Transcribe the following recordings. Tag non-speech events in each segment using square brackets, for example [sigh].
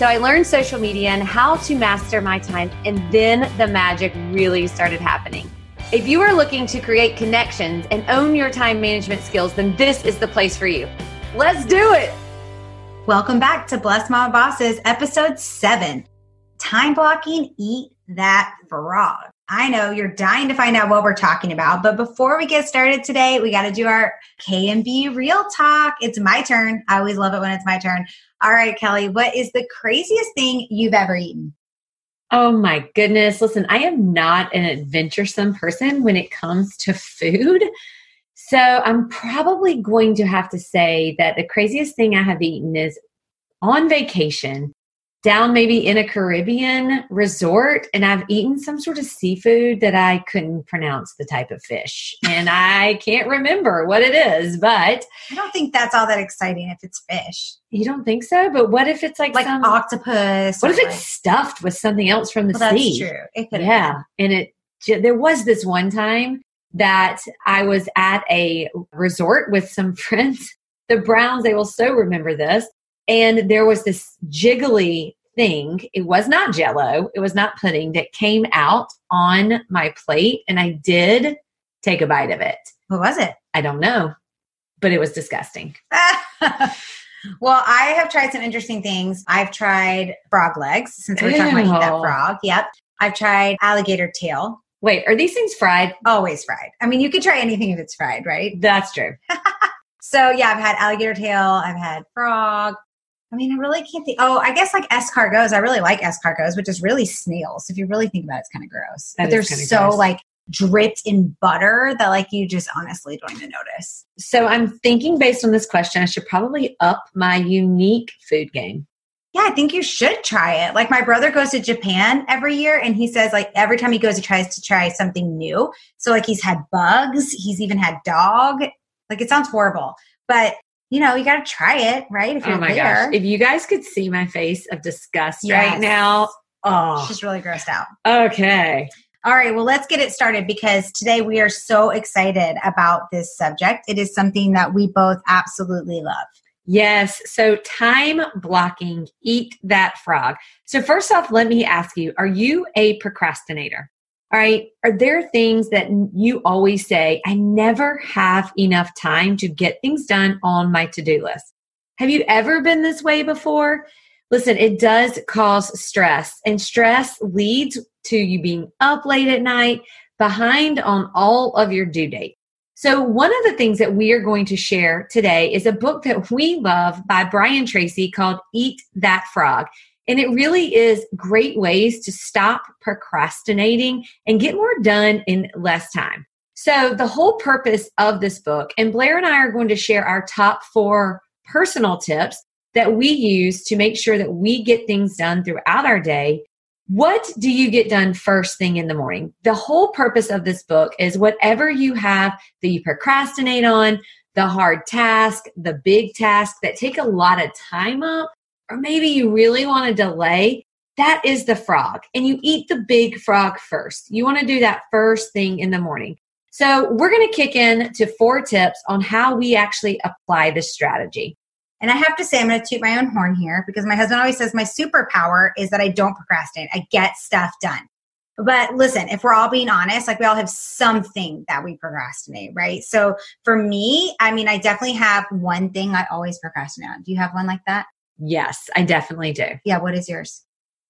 so I learned social media and how to master my time, and then the magic really started happening. If you are looking to create connections and own your time management skills, then this is the place for you. Let's do it. Welcome back to Blessed Mama Bosses, episode seven Time Blocking Eat That Frog. I know you're dying to find out what we're talking about, but before we get started today, we got to do our K and B real talk. It's my turn. I always love it when it's my turn. All right, Kelly, what is the craziest thing you've ever eaten? Oh my goodness. Listen, I am not an adventuresome person when it comes to food. So I'm probably going to have to say that the craziest thing I have eaten is on vacation down maybe in a Caribbean resort and I've eaten some sort of seafood that I couldn't pronounce the type of fish. And I can't remember what it is, but I don't think that's all that exciting if it's fish. You don't think so? But what if it's like like some, octopus? What if it's stuffed with something else from the well, sea? That's true. It could yeah. And it there was this one time that I was at a resort with some [laughs] friends. The Browns, they will so remember this and there was this jiggly thing. It was not jello, it was not pudding that came out on my plate. And I did take a bite of it. What was it? I don't know, but it was disgusting. [laughs] [laughs] well, I have tried some interesting things. I've tried frog legs since we're Ew. talking about that frog. Yep. I've tried alligator tail. Wait, are these things fried? Always fried. I mean, you could try anything if it's fried, right? That's true. [laughs] so, yeah, I've had alligator tail, I've had frog, I mean, I really can't think. Oh, I guess like escargots. I really like escargots, which is really snails. If you really think about it, it's kind of gross. That but they're so gross. like dripped in butter that like you just honestly don't even notice. So I'm thinking based on this question, I should probably up my unique food game. Yeah, I think you should try it. Like my brother goes to Japan every year and he says like every time he goes he tries to try something new. So like he's had bugs, he's even had dog. Like it sounds horrible. But you know, you got to try it, right? If oh you're oh my there. gosh. If you guys could see my face of disgust yes. right now. Oh, she's really grossed out. Okay. All right, well, let's get it started because today we are so excited about this subject. It is something that we both absolutely love. Yes. So, time blocking, eat that frog. So, first off, let me ask you are you a procrastinator? All right. Are there things that you always say, I never have enough time to get things done on my to do list? Have you ever been this way before? Listen, it does cause stress, and stress leads to you being up late at night, behind on all of your due date. So, one of the things that we are going to share today is a book that we love by Brian Tracy called Eat That Frog. And it really is great ways to stop procrastinating and get more done in less time. So, the whole purpose of this book, and Blair and I are going to share our top four personal tips that we use to make sure that we get things done throughout our day. What do you get done first thing in the morning? The whole purpose of this book is whatever you have that you procrastinate on, the hard task, the big task that take a lot of time up, or maybe you really want to delay, that is the frog. And you eat the big frog first. You want to do that first thing in the morning. So, we're going to kick in to four tips on how we actually apply this strategy. And I have to say, I'm going to toot my own horn here because my husband always says my superpower is that I don't procrastinate. I get stuff done. But listen, if we're all being honest, like we all have something that we procrastinate, right? So for me, I mean, I definitely have one thing I always procrastinate on. Do you have one like that? Yes, I definitely do. Yeah, what is yours?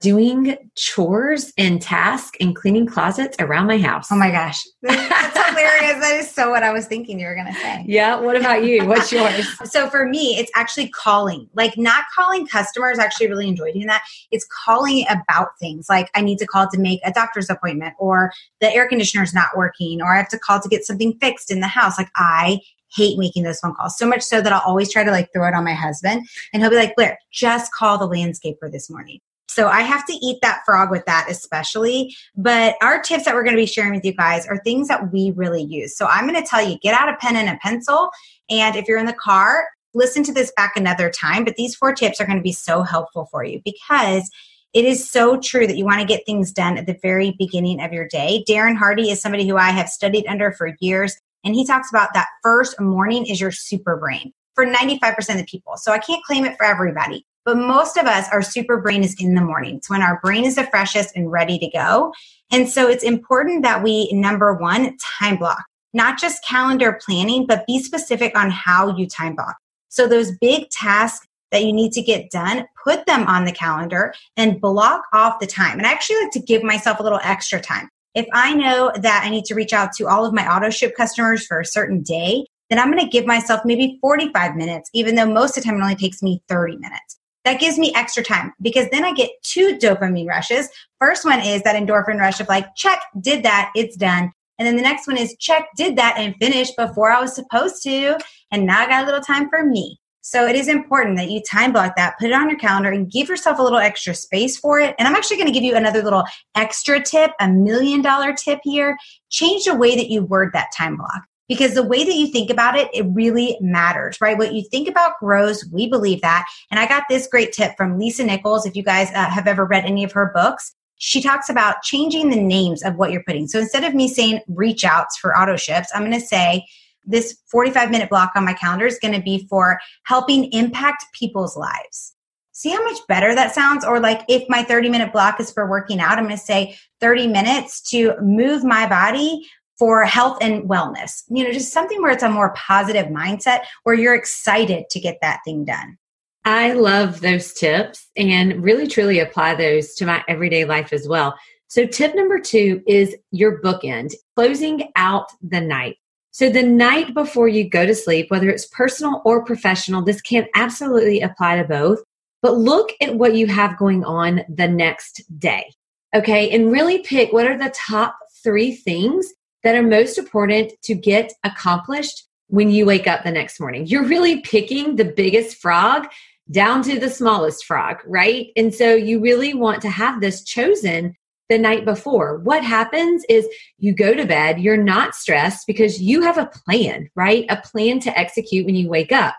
doing chores and tasks and cleaning closets around my house. Oh my gosh. That's [laughs] hilarious. That is so what I was thinking you were going to say. Yeah. What about you? What's yours? [laughs] so for me, it's actually calling. Like not calling customers. I actually really enjoy doing that. It's calling about things. Like I need to call to make a doctor's appointment or the air conditioner is not working or I have to call to get something fixed in the house. Like I hate making those phone calls so much so that I'll always try to like throw it on my husband and he'll be like, Blair, just call the landscaper this morning. So I have to eat that frog with that, especially. But our tips that we're going to be sharing with you guys are things that we really use. So I'm going to tell you get out a pen and a pencil. And if you're in the car, listen to this back another time. But these four tips are going to be so helpful for you because it is so true that you want to get things done at the very beginning of your day. Darren Hardy is somebody who I have studied under for years. And he talks about that first morning is your super brain for 95% of the people. So I can't claim it for everybody. But most of us, our super brain is in the morning. It's when our brain is the freshest and ready to go. And so it's important that we, number one, time block, not just calendar planning, but be specific on how you time block. So those big tasks that you need to get done, put them on the calendar and block off the time. And I actually like to give myself a little extra time. If I know that I need to reach out to all of my auto ship customers for a certain day, then I'm going to give myself maybe 45 minutes, even though most of the time it only takes me 30 minutes that gives me extra time because then I get two dopamine rushes. First one is that endorphin rush of like, check, did that, it's done. And then the next one is check, did that and finish before I was supposed to. And now I got a little time for me. So it is important that you time block that, put it on your calendar and give yourself a little extra space for it. And I'm actually going to give you another little extra tip, a million dollar tip here. Change the way that you word that time block because the way that you think about it, it really matters, right? What you think about grows. We believe that. And I got this great tip from Lisa Nichols. If you guys uh, have ever read any of her books, she talks about changing the names of what you're putting. So instead of me saying reach outs for auto ships, I'm going to say this 45 minute block on my calendar is going to be for helping impact people's lives. See how much better that sounds? Or like if my 30 minute block is for working out, I'm going to say 30 minutes to move my body for health and wellness. You know, just something where it's a more positive mindset where you're excited to get that thing done. I love those tips and really truly apply those to my everyday life as well. So, tip number two is your bookend, closing out the night. So, the night before you go to sleep, whether it's personal or professional, this can absolutely apply to both. But look at what you have going on the next day. Okay. And really pick what are the top three things that are most important to get accomplished when you wake up the next morning. You're really picking the biggest frog down to the smallest frog, right? And so you really want to have this chosen the night before. What happens is you go to bed, you're not stressed because you have a plan, right? A plan to execute when you wake up.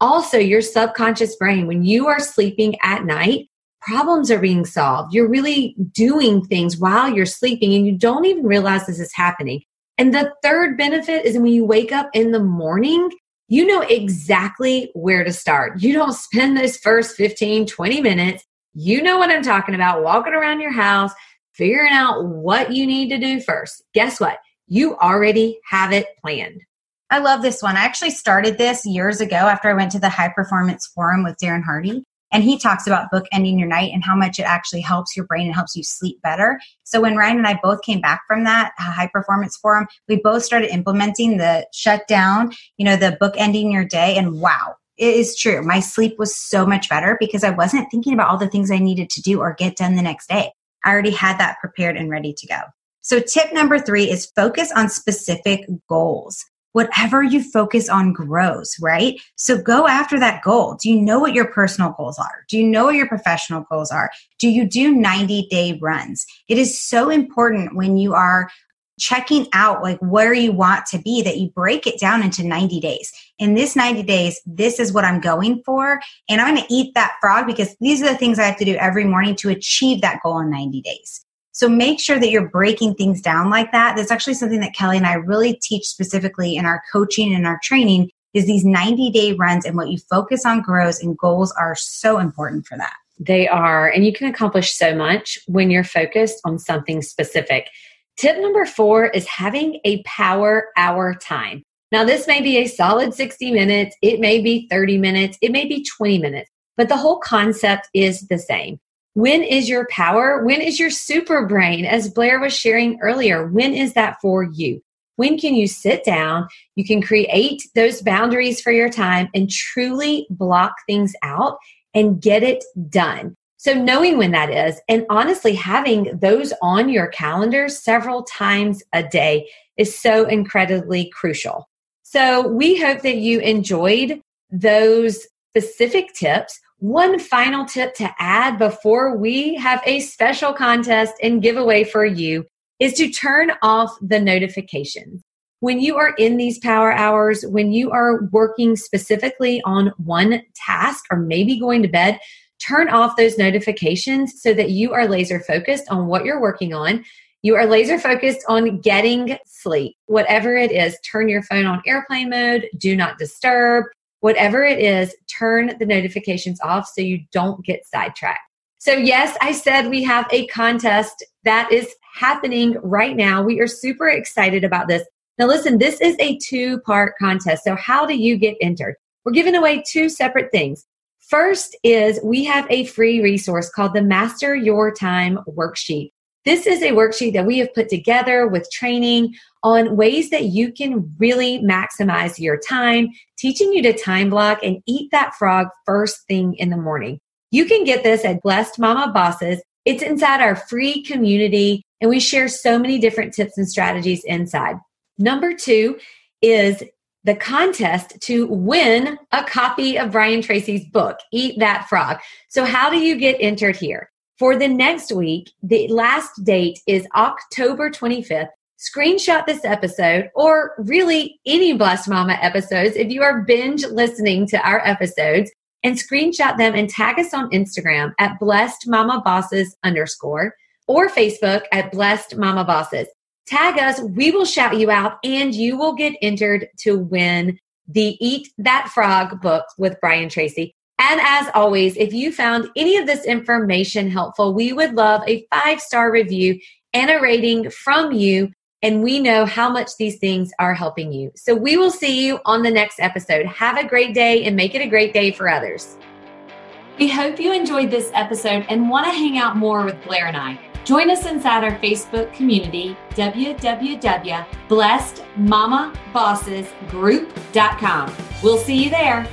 Also, your subconscious brain, when you are sleeping at night, problems are being solved. You're really doing things while you're sleeping and you don't even realize this is happening. And the third benefit is when you wake up in the morning, you know exactly where to start. You don't spend those first 15, 20 minutes. You know what I'm talking about, walking around your house, figuring out what you need to do first. Guess what? You already have it planned. I love this one. I actually started this years ago after I went to the high performance forum with Darren Hardy. And he talks about book ending your night and how much it actually helps your brain and helps you sleep better. So when Ryan and I both came back from that high performance forum, we both started implementing the shutdown, you know, the book ending your day. And wow, it is true. My sleep was so much better because I wasn't thinking about all the things I needed to do or get done the next day. I already had that prepared and ready to go. So tip number three is focus on specific goals whatever you focus on grows, right? So go after that goal. Do you know what your personal goals are? Do you know what your professional goals are? Do you do 90 day runs? It is so important when you are checking out like where you want to be that you break it down into 90 days. In this 90 days, this is what I'm going for. And I'm going to eat that frog because these are the things I have to do every morning to achieve that goal in 90 days. So make sure that you're breaking things down like that. That's actually something that Kelly and I really teach specifically in our coaching and our training is these 90 day runs and what you focus on grows and goals are so important for that. They are. And you can accomplish so much when you're focused on something specific. Tip number four is having a power hour time. Now, this may be a solid 60 minutes, it may be 30 minutes, it may be 20 minutes, but the whole concept is the same When is your power? When is your super brain? As Blair was sharing earlier, when is that for you? When can you sit down? You can create those boundaries for your time and truly block things out and get it done. So, knowing when that is, and honestly, having those on your calendar several times a day is so incredibly crucial. So, we hope that you enjoyed those specific tips. One final tip to add before we have a special contest and giveaway for you is to turn off the notifications. When you are in these power hours, when you are working specifically on one task or maybe going to bed, turn off those notifications so that you are laser focused on what you're working on. You are laser focused on getting sleep. Whatever it is, turn your phone on airplane mode, do not disturb, whatever it is, turn the notifications off so you don't get sidetracked. So, yes, I said we have a contest that is happening right now. We are super excited about this. Now, listen, this is a two part contest. So, how do you get entered? We're giving away two separate things. First is we have a free resource called the Master Your Time Worksheet. This is a worksheet that we have put together with training on ways that you can really maximize your time, teaching you to time block and eat that frog first thing in the morning. You can get this at Blessed Mama Bosses. It's inside our free community, and we share so many different tips and strategies inside. Number two is the contest to win a copy of Brian Tracy's book, Eat That Frog. So, how do you get entered here? For the next week, the last date is October 25th. Screenshot this episode or really any Blessed Mama episodes if you are binge listening to our episodes and screenshot them and tag us on Instagram at Blessed Mama Bosses underscore or Facebook at Blessed Mama Bosses tag us. We will shout you out and you will get entered to win the Eat That Frog book with Brian Tracy. And as always, if you found any of this information helpful, we would love a five star review and a rating from you. And we know how much these things are helping you. So we will see you on the next episode. Have a great day and make it a great day for others. We hope you enjoyed this episode and want to hang out more with Blair and I. Join us inside our Facebook community, www.blessedmamabossesgroup.com. We'll see you there.